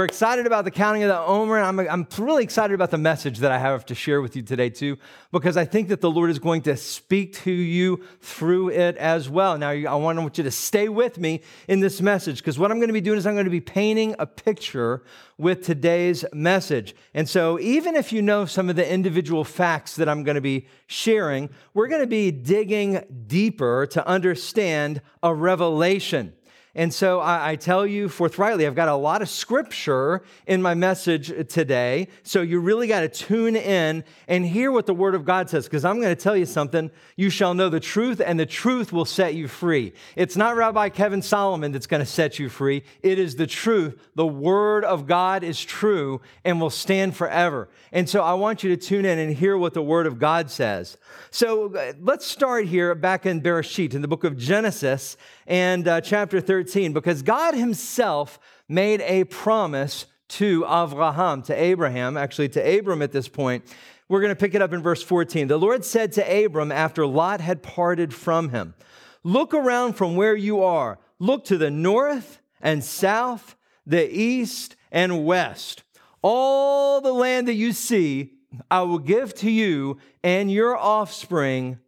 We're excited about the counting of the Omer, and I'm, I'm really excited about the message that I have to share with you today, too, because I think that the Lord is going to speak to you through it as well. Now, I want you to stay with me in this message, because what I'm going to be doing is I'm going to be painting a picture with today's message. And so, even if you know some of the individual facts that I'm going to be sharing, we're going to be digging deeper to understand a revelation. And so I, I, tell you forthrightly, I've got a lot of scripture in my message today. So you really got to tune in and hear what the Word of God says, because I'm going to tell you something. You shall know the truth, and the truth will set you free. It's not Rabbi Kevin Solomon that's going to set you free, it is the truth. The Word of God is true and will stand forever. And so I want you to tune in and hear what the Word of God says. So uh, let's start here back in Bereshit, in the book of Genesis and uh, chapter 13, because God Himself made a promise to Avraham, to Abraham, actually to Abram at this point. We're going to pick it up in verse 14. The Lord said to Abram after Lot had parted from him, Look around from where you are. Look to the north and south, the east and west. All the land that you see, I will give to you and your offspring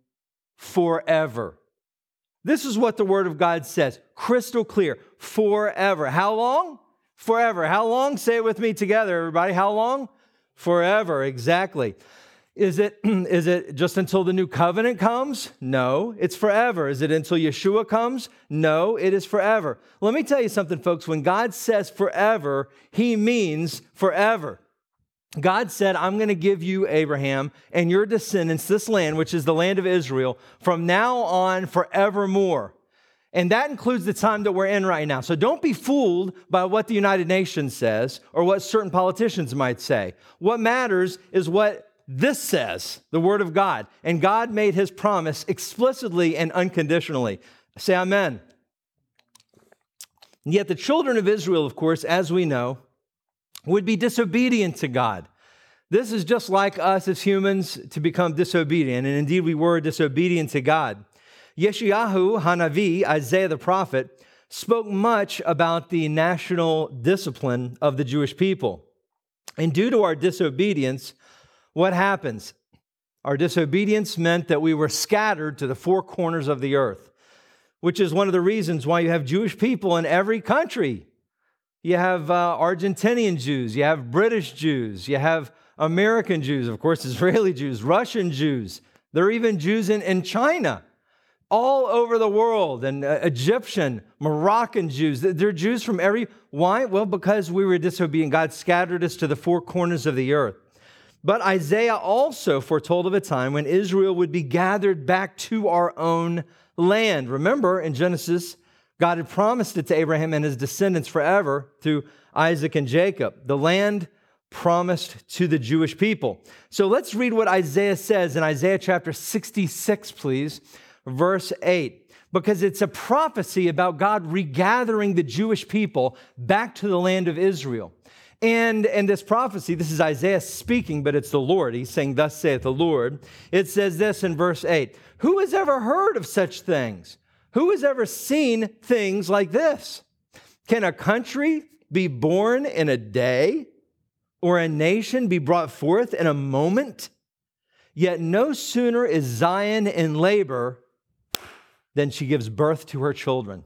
forever. This is what the Word of God says, crystal clear, forever. How long? Forever. How long? Say it with me together, everybody. How long? Forever, exactly. Is it, is it just until the new covenant comes? No, it's forever. Is it until Yeshua comes? No, it is forever. Let me tell you something, folks. When God says forever, he means forever. God said, I'm going to give you, Abraham, and your descendants this land, which is the land of Israel, from now on forevermore. And that includes the time that we're in right now. So don't be fooled by what the United Nations says or what certain politicians might say. What matters is what this says, the Word of God. And God made his promise explicitly and unconditionally. Say amen. And Yet the children of Israel, of course, as we know, would be disobedient to God. This is just like us as humans to become disobedient, and indeed we were disobedient to God. Yeshayahu Hanavi, Isaiah the prophet, spoke much about the national discipline of the Jewish people. And due to our disobedience, what happens? Our disobedience meant that we were scattered to the four corners of the earth, which is one of the reasons why you have Jewish people in every country you have uh, Argentinian Jews, you have British Jews, you have American Jews, of course, Israeli Jews, Russian Jews. There are even Jews in, in China, all over the world, and uh, Egyptian, Moroccan Jews. They're Jews from every. Why? Well, because we were disobedient. God scattered us to the four corners of the earth. But Isaiah also foretold of a time when Israel would be gathered back to our own land. Remember in Genesis God had promised it to Abraham and his descendants forever through Isaac and Jacob. The land promised to the Jewish people. So let's read what Isaiah says in Isaiah chapter 66, please, verse 8, because it's a prophecy about God regathering the Jewish people back to the land of Israel. And, and this prophecy, this is Isaiah speaking, but it's the Lord. He's saying, Thus saith the Lord. It says this in verse 8 Who has ever heard of such things? Who has ever seen things like this? Can a country be born in a day or a nation be brought forth in a moment? Yet no sooner is Zion in labor than she gives birth to her children.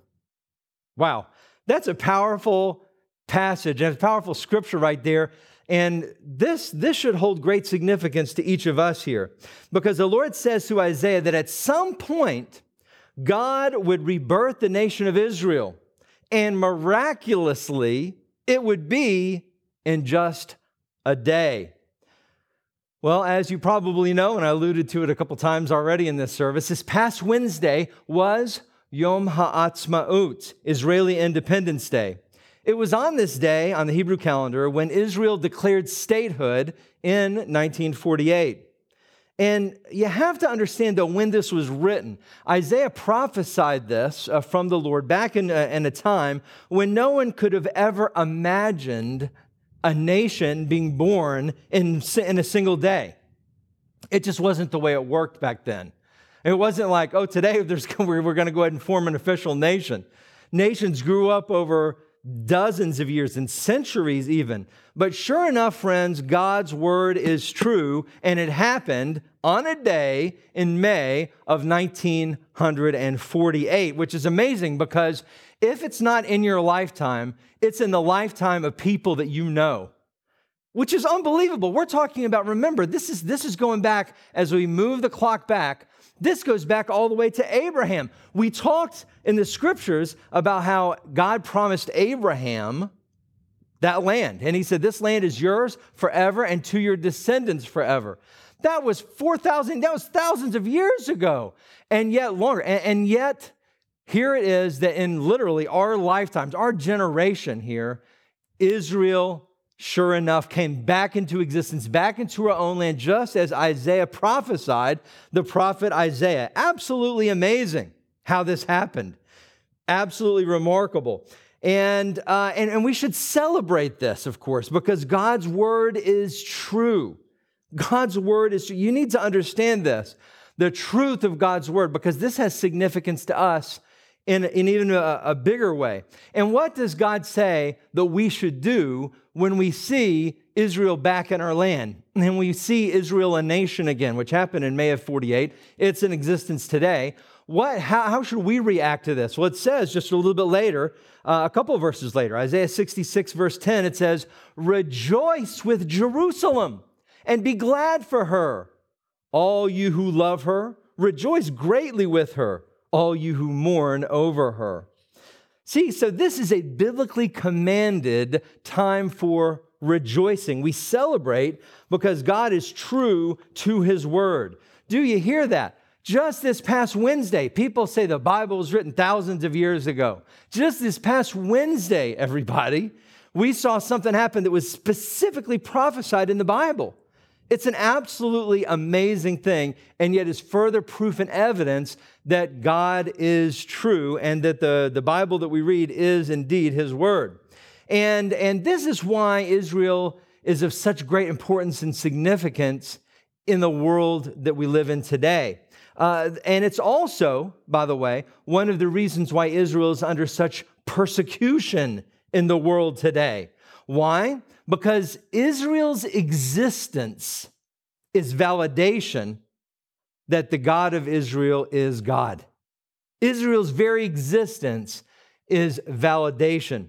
Wow, that's a powerful passage and a powerful scripture right there. And this, this should hold great significance to each of us here because the Lord says to Isaiah that at some point, God would rebirth the nation of Israel, and miraculously, it would be in just a day. Well, as you probably know, and I alluded to it a couple times already in this service, this past Wednesday was Yom Ha'atzmaut, Israeli Independence Day. It was on this day on the Hebrew calendar when Israel declared statehood in 1948. And you have to understand, though, when this was written, Isaiah prophesied this uh, from the Lord back in, uh, in a time when no one could have ever imagined a nation being born in, in a single day. It just wasn't the way it worked back then. It wasn't like, oh, today we're going to go ahead and form an official nation. Nations grew up over dozens of years and centuries even. But sure enough, friends, God's word is true, and it happened on a day in May of 1948, which is amazing because if it's not in your lifetime, it's in the lifetime of people that you know. Which is unbelievable. We're talking about, remember, this is, this is going back as we move the clock back this goes back all the way to Abraham. We talked in the scriptures about how God promised Abraham that land. And he said, This land is yours forever and to your descendants forever. That was 4,000, that was thousands of years ago. And yet, longer. And, and yet, here it is that in literally our lifetimes, our generation here, Israel sure enough, came back into existence, back into our own land, just as Isaiah prophesied, the prophet Isaiah. Absolutely amazing how this happened. Absolutely remarkable. And, uh, and, and we should celebrate this, of course, because God's word is true. God's word is true. You need to understand this the truth of God's word, because this has significance to us in, in even a, a bigger way. And what does God say that we should do when we see Israel back in our land and we see Israel a nation again, which happened in May of 48? It's in existence today. What, how, how should we react to this? Well, it says just a little bit later, uh, a couple verses later, Isaiah 66, verse 10, it says, Rejoice with Jerusalem and be glad for her. All you who love her, rejoice greatly with her all you who mourn over her. See, so this is a biblically commanded time for rejoicing. We celebrate because God is true to his word. Do you hear that? Just this past Wednesday, people say the Bible was written thousands of years ago. Just this past Wednesday, everybody, we saw something happen that was specifically prophesied in the Bible. It's an absolutely amazing thing, and yet is further proof and evidence that God is true and that the, the Bible that we read is indeed His Word. And, and this is why Israel is of such great importance and significance in the world that we live in today. Uh, and it's also, by the way, one of the reasons why Israel is under such persecution in the world today. Why? Because Israel's existence is validation that the God of Israel is God. Israel's very existence is validation.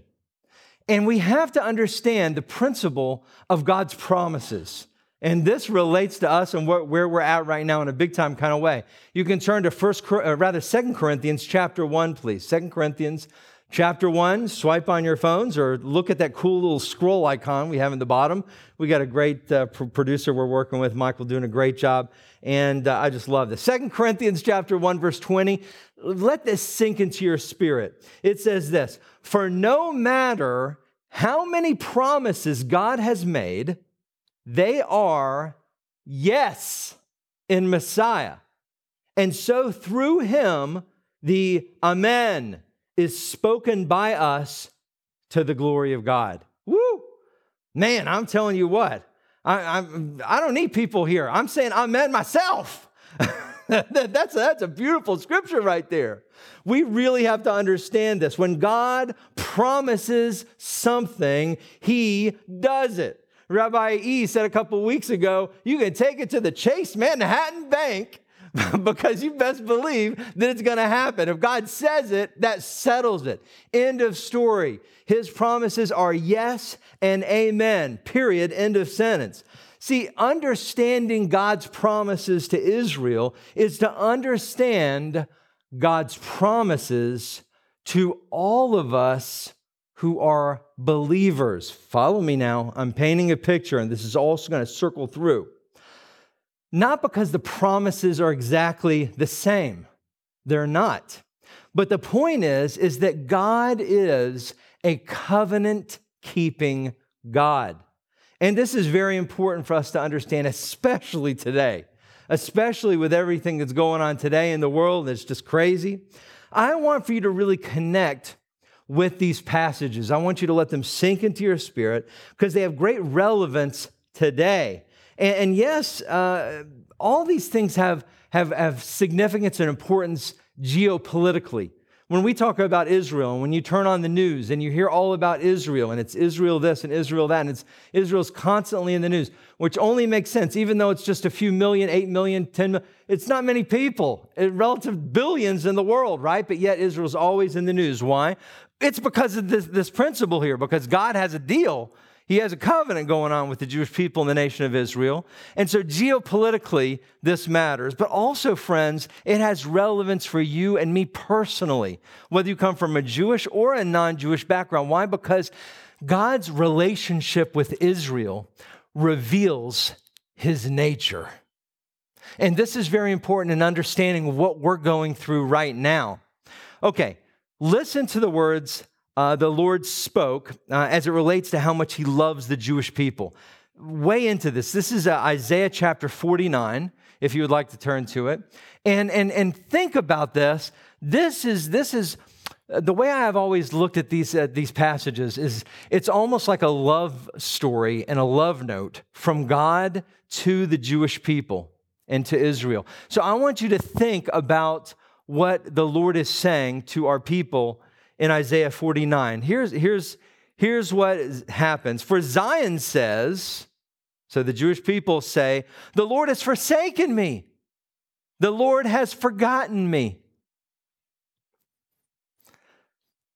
And we have to understand the principle of God's promises. And this relates to us and where we're at right now in a big time kind of way. You can turn to first, uh, rather Second Corinthians chapter 1, please. Second Corinthians Chapter one, swipe on your phones or look at that cool little scroll icon we have in the bottom. We got a great uh, producer we're working with, Michael, doing a great job. And uh, I just love this. Second Corinthians chapter 1, verse 20. Let this sink into your spirit. It says this For no matter how many promises God has made, they are yes in Messiah. And so through him, the Amen is spoken by us to the glory of God. Woo! Man, I'm telling you what, I, I'm, I don't need people here. I'm saying I'm myself. that's, that's a beautiful scripture right there. We really have to understand this. When God promises something, he does it. Rabbi E said a couple weeks ago, you can take it to the Chase Manhattan Bank because you best believe that it's going to happen. If God says it, that settles it. End of story. His promises are yes and amen. Period. End of sentence. See, understanding God's promises to Israel is to understand God's promises to all of us who are believers. Follow me now. I'm painting a picture, and this is also going to circle through. Not because the promises are exactly the same, they're not. But the point is, is that God is a covenant keeping God. And this is very important for us to understand, especially today, especially with everything that's going on today in the world that's just crazy. I want for you to really connect with these passages. I want you to let them sink into your spirit because they have great relevance today. And, and yes, uh, all these things have, have, have significance and importance geopolitically. When we talk about Israel, and when you turn on the news and you hear all about Israel, and it's Israel this and Israel that, and it's Israel's constantly in the news, which only makes sense, even though it's just a few million, eight million, ten million, it's not many people, relative billions in the world, right? But yet Israel's always in the news. Why? It's because of this, this principle here, because God has a deal he has a covenant going on with the Jewish people in the nation of Israel. And so, geopolitically, this matters. But also, friends, it has relevance for you and me personally, whether you come from a Jewish or a non Jewish background. Why? Because God's relationship with Israel reveals his nature. And this is very important in understanding what we're going through right now. Okay, listen to the words uh, the Lord spoke uh, as it relates to how much he loves the Jewish people. Way into this. This is uh, Isaiah chapter 49, if you would like to turn to it. And, and, and think about this. This is, this is uh, the way I have always looked at these, uh, these passages is it's almost like a love story and a love note from God to the Jewish people and to Israel. So I want you to think about what the Lord is saying to our people in Isaiah 49. Here's, here's, here's what happens. For Zion says, so the Jewish people say, The Lord has forsaken me, the Lord has forgotten me.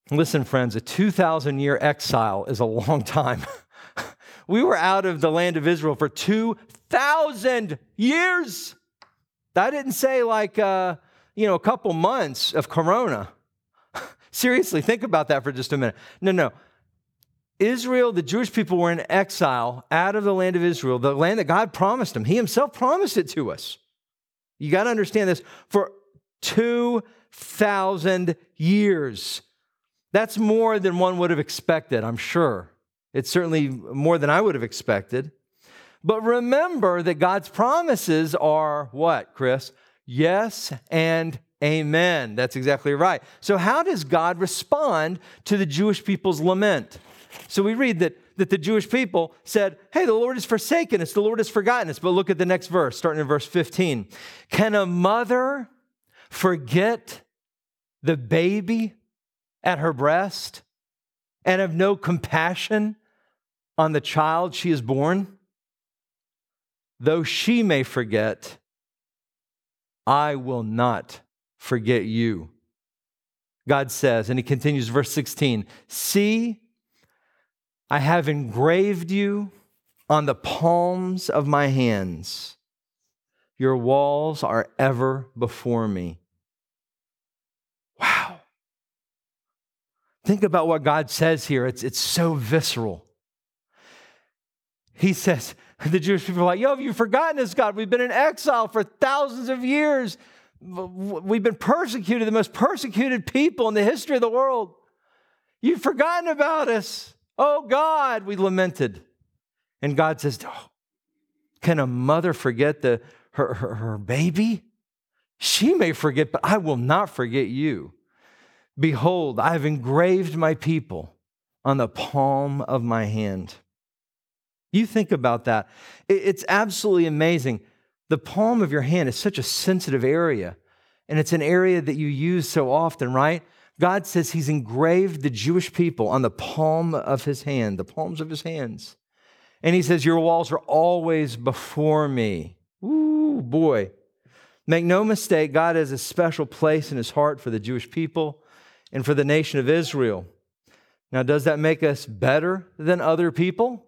Listen, friends, a 2,000 year exile is a long time. we were out of the land of Israel for 2,000 years. I didn't say like, uh, you know, a couple months of corona. Seriously, think about that for just a minute. No, no. Israel, the Jewish people were in exile out of the land of Israel, the land that God promised them. He himself promised it to us. You got to understand this for 2,000 years. That's more than one would have expected, I'm sure. It's certainly more than I would have expected. But remember that God's promises are what, Chris? Yes and Amen. That's exactly right. So, how does God respond to the Jewish people's lament? So, we read that, that the Jewish people said, Hey, the Lord has forsaken us, the Lord has forgotten us. But look at the next verse, starting in verse 15. Can a mother forget the baby at her breast and have no compassion on the child she has born? Though she may forget, I will not forget you. God says, and he continues, verse 16 See, I have engraved you on the palms of my hands. Your walls are ever before me. Wow. Think about what God says here. It's, it's so visceral. He says, the Jewish people are like, Yo, have you forgotten us, God? We've been in exile for thousands of years. We've been persecuted, the most persecuted people in the history of the world. You've forgotten about us. Oh God, we lamented. And God says, oh, Can a mother forget the, her, her, her baby? She may forget, but I will not forget you. Behold, I have engraved my people on the palm of my hand. You think about that. It's absolutely amazing the palm of your hand is such a sensitive area, and it's an area that you use so often, right? God says He's engraved the Jewish people on the palm of His hand, the palms of His hands. And He says, Your walls are always before me. Ooh, boy. Make no mistake, God has a special place in his heart for the Jewish people and for the nation of Israel. Now, does that make us better than other people?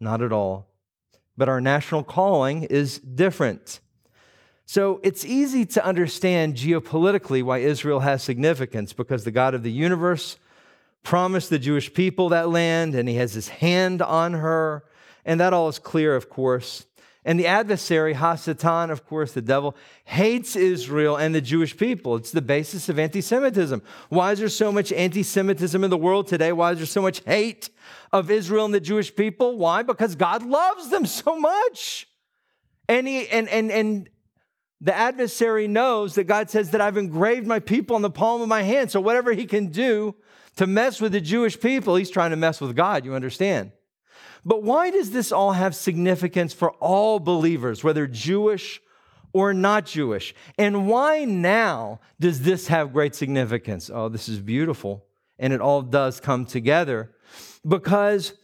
Not at all. But our national calling is different. So it's easy to understand geopolitically why Israel has significance because the God of the universe promised the Jewish people that land and he has his hand on her. And that all is clear, of course. And the adversary, Hasatan, of course, the devil, hates Israel and the Jewish people. It's the basis of anti Semitism. Why is there so much anti Semitism in the world today? Why is there so much hate of Israel and the Jewish people? Why? Because God loves them so much. And, he, and, and, and the adversary knows that God says that I've engraved my people on the palm of my hand. So whatever he can do to mess with the Jewish people, he's trying to mess with God, you understand? But why does this all have significance for all believers, whether Jewish or not Jewish? And why now does this have great significance? Oh, this is beautiful. And it all does come together because,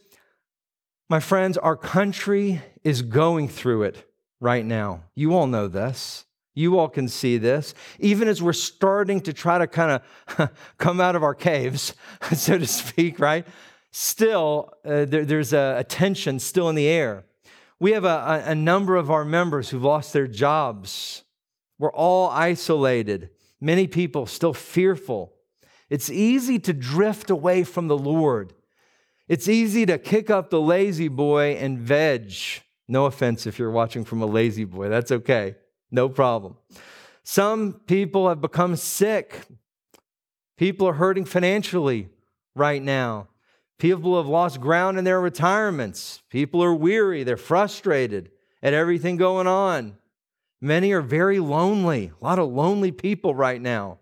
my friends, our country is going through it right now. You all know this. You all can see this. Even as we're starting to try to kind of come out of our caves, so to speak, right? Still, uh, there, there's a, a, tension still in the air. We have a, a, a number of our members who've lost their jobs. We're all isolated. Many people still fearful. It's easy to drift away from the Lord. It's easy to kick up the lazy boy and veg. No offense if you're watching from a lazy boy, that's okay. No problem. Some people have become sick. People are hurting financially right now. People have lost ground in their retirements. People are weary. They're frustrated at everything going on. Many are very lonely. A lot of lonely people right now.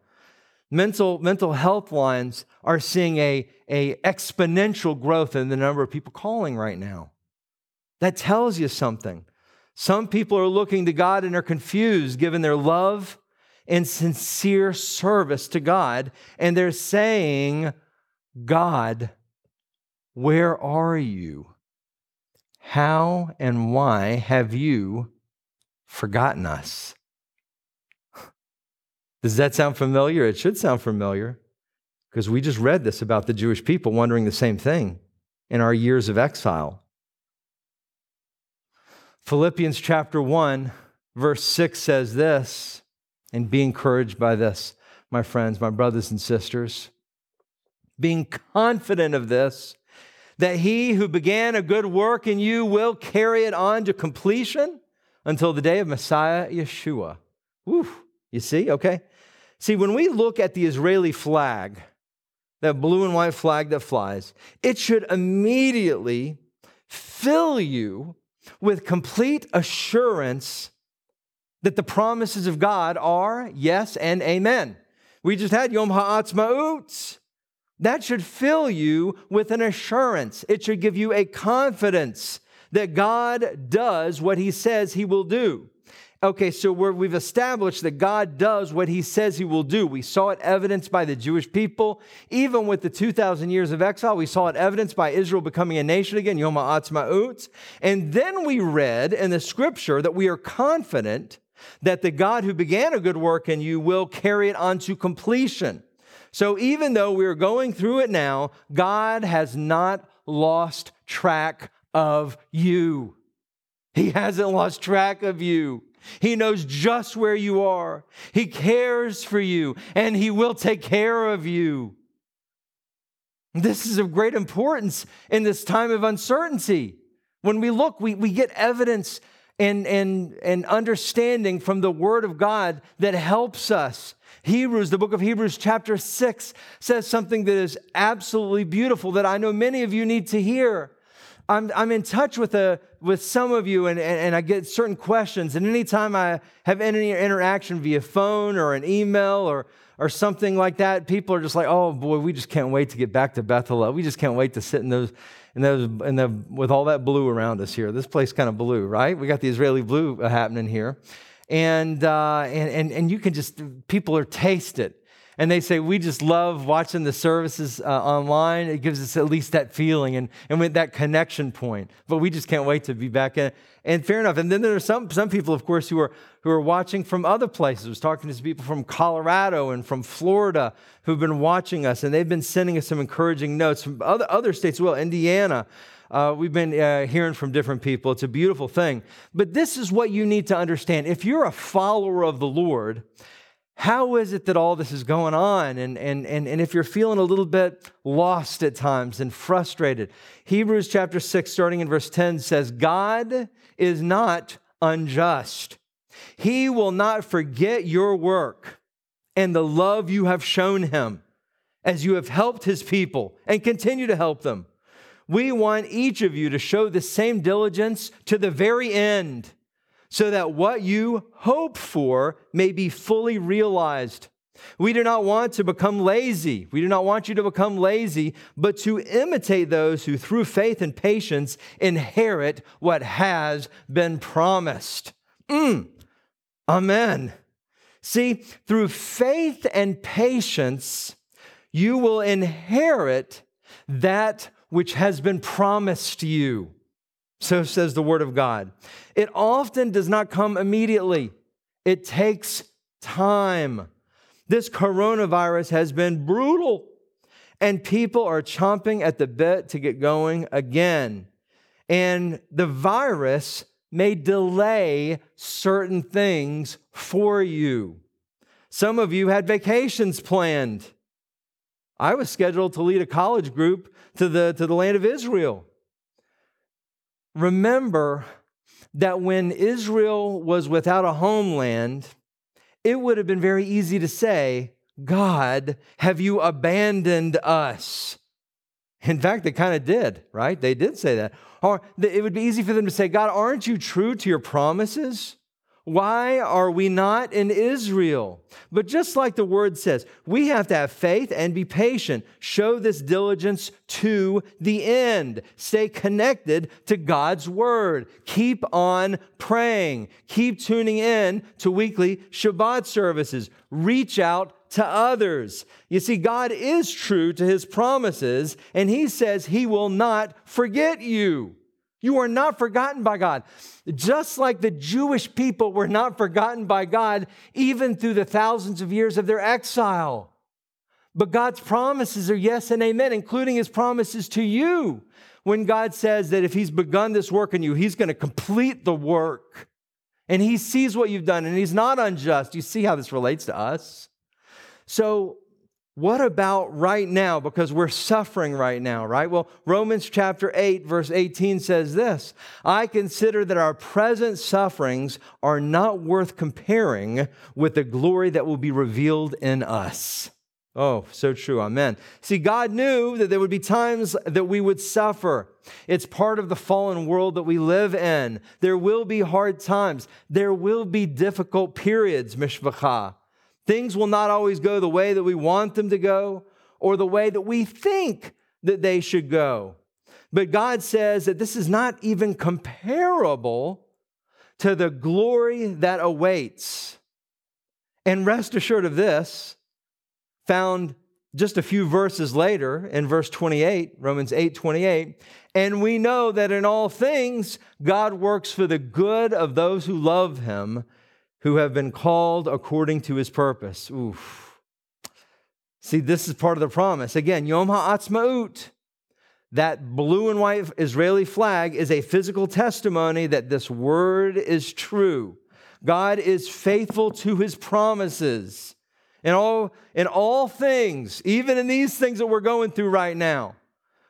Mental, mental health lines are seeing a, a exponential growth in the number of people calling right now. That tells you something. Some people are looking to God and are confused given their love and sincere service to God, and they're saying, God, where are you? How and why have you forgotten us? Does that sound familiar? It should sound familiar because we just read this about the Jewish people wondering the same thing in our years of exile. Philippians chapter 1, verse 6 says this, and be encouraged by this, my friends, my brothers and sisters. Being confident of this, that he who began a good work in you will carry it on to completion until the day of Messiah Yeshua. Woo, you see? Okay. See, when we look at the Israeli flag, that blue and white flag that flies, it should immediately fill you with complete assurance that the promises of God are yes and amen. We just had Yom Ha'atzmaut. That should fill you with an assurance. It should give you a confidence that God does what he says he will do. Okay, so we have established that God does what he says he will do. We saw it evidenced by the Jewish people. Even with the 2,000 years of exile, we saw it evidenced by Israel becoming a nation again, Yom Ha'atzmaut. And then we read in the scripture that we are confident that the God who began a good work in you will carry it on to completion. So even though we're going through it now, God has not lost track of you. He hasn't lost track of you. He knows just where you are. He cares for you and He will take care of you. This is of great importance in this time of uncertainty. When we look, we, we get evidence and, and, and understanding from the Word of God that helps us Hebrews, the book of Hebrews, chapter 6, says something that is absolutely beautiful that I know many of you need to hear. I'm, I'm in touch with, a, with some of you, and, and, and I get certain questions. And anytime I have any interaction via phone or an email or, or something like that, people are just like, oh boy, we just can't wait to get back to Bethel. We just can't wait to sit in those, in those, in the, with all that blue around us here. This place kind of blue, right? We got the Israeli blue happening here and, uh, and, and, and you can just, people are taste it. And they say we just love watching the services uh, online it gives us at least that feeling and, and with that connection point but we just can't wait to be back and fair enough and then there are some, some people of course who are who are watching from other places I was talking to some people from colorado and from florida who've been watching us and they've been sending us some encouraging notes from other, other states well indiana uh, we've been uh, hearing from different people. It's a beautiful thing. But this is what you need to understand. If you're a follower of the Lord, how is it that all this is going on? And, and, and, and if you're feeling a little bit lost at times and frustrated, Hebrews chapter 6, starting in verse 10, says, God is not unjust. He will not forget your work and the love you have shown him as you have helped his people and continue to help them. We want each of you to show the same diligence to the very end so that what you hope for may be fully realized. We do not want to become lazy. We do not want you to become lazy, but to imitate those who, through faith and patience, inherit what has been promised. Mm. Amen. See, through faith and patience, you will inherit that which has been promised to you. So says the Word of God. It often does not come immediately, it takes time. This coronavirus has been brutal, and people are chomping at the bit to get going again. And the virus may delay certain things for you. Some of you had vacations planned. I was scheduled to lead a college group to the, to the land of Israel remember that when Israel was without a homeland, it would have been very easy to say, God, have you abandoned us? In fact, they kind of did, right? They did say that. Or it would be easy for them to say, God, aren't you true to your promises? Why are we not in Israel? But just like the word says, we have to have faith and be patient. Show this diligence to the end. Stay connected to God's word. Keep on praying. Keep tuning in to weekly Shabbat services. Reach out to others. You see, God is true to his promises, and he says he will not forget you. You are not forgotten by God. Just like the Jewish people were not forgotten by God, even through the thousands of years of their exile. But God's promises are yes and amen, including his promises to you. When God says that if he's begun this work in you, he's going to complete the work. And he sees what you've done, and he's not unjust. You see how this relates to us? So what about right now? Because we're suffering right now, right? Well, Romans chapter 8, verse 18 says this I consider that our present sufferings are not worth comparing with the glory that will be revealed in us. Oh, so true. Amen. See, God knew that there would be times that we would suffer. It's part of the fallen world that we live in. There will be hard times. There will be difficult periods, mishpacha. Things will not always go the way that we want them to go or the way that we think that they should go. But God says that this is not even comparable to the glory that awaits. And rest assured of this, found just a few verses later in verse 28, Romans 8 28, and we know that in all things God works for the good of those who love him who have been called according to his purpose. Oof. See, this is part of the promise. Again, Yom HaAtzmaut, that blue and white Israeli flag is a physical testimony that this word is true. God is faithful to his promises in all, in all things, even in these things that we're going through right now.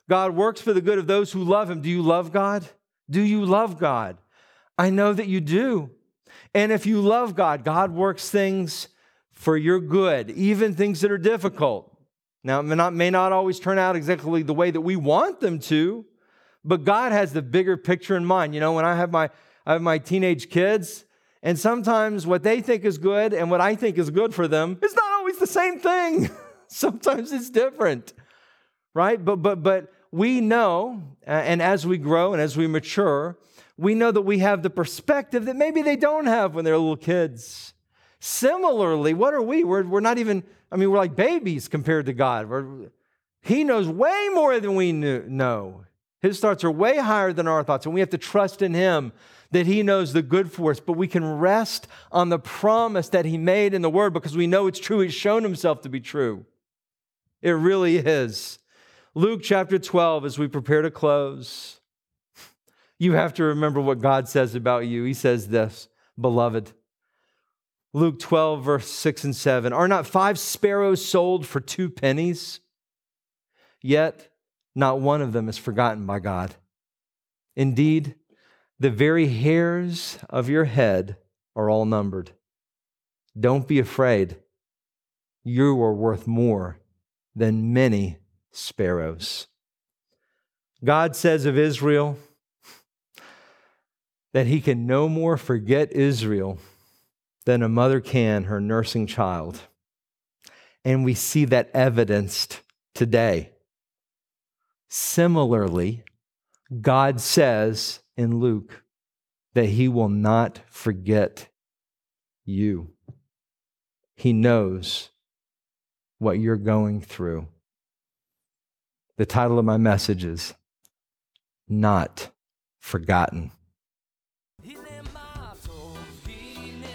God works for the good of those who love him. Do you love God? Do you love God? I know that you do. And if you love God, God works things for your good, even things that are difficult. Now, it may not, may not always turn out exactly the way that we want them to, but God has the bigger picture in mind. You know, when I have my, I have my teenage kids, and sometimes what they think is good and what I think is good for them is not always the same thing. sometimes it's different, right? But, but, but we know, and as we grow and as we mature, we know that we have the perspective that maybe they don't have when they're little kids. Similarly, what are we? We're, we're not even, I mean, we're like babies compared to God. We're, he knows way more than we knew, know. His thoughts are way higher than our thoughts, and we have to trust in Him that He knows the good for us. But we can rest on the promise that He made in the Word because we know it's true. He's shown Himself to be true. It really is. Luke chapter 12, as we prepare to close, you have to remember what God says about you. He says this, beloved. Luke 12, verse 6 and 7. Are not five sparrows sold for two pennies? Yet not one of them is forgotten by God. Indeed, the very hairs of your head are all numbered. Don't be afraid. You are worth more than many sparrows. God says of Israel that he can no more forget Israel than a mother can her nursing child. And we see that evidenced today. Similarly, God says in Luke that he will not forget you. He knows what you're going through. The title of my message is Not Forgotten.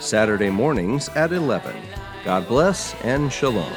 Saturday mornings at 11. God bless and shalom.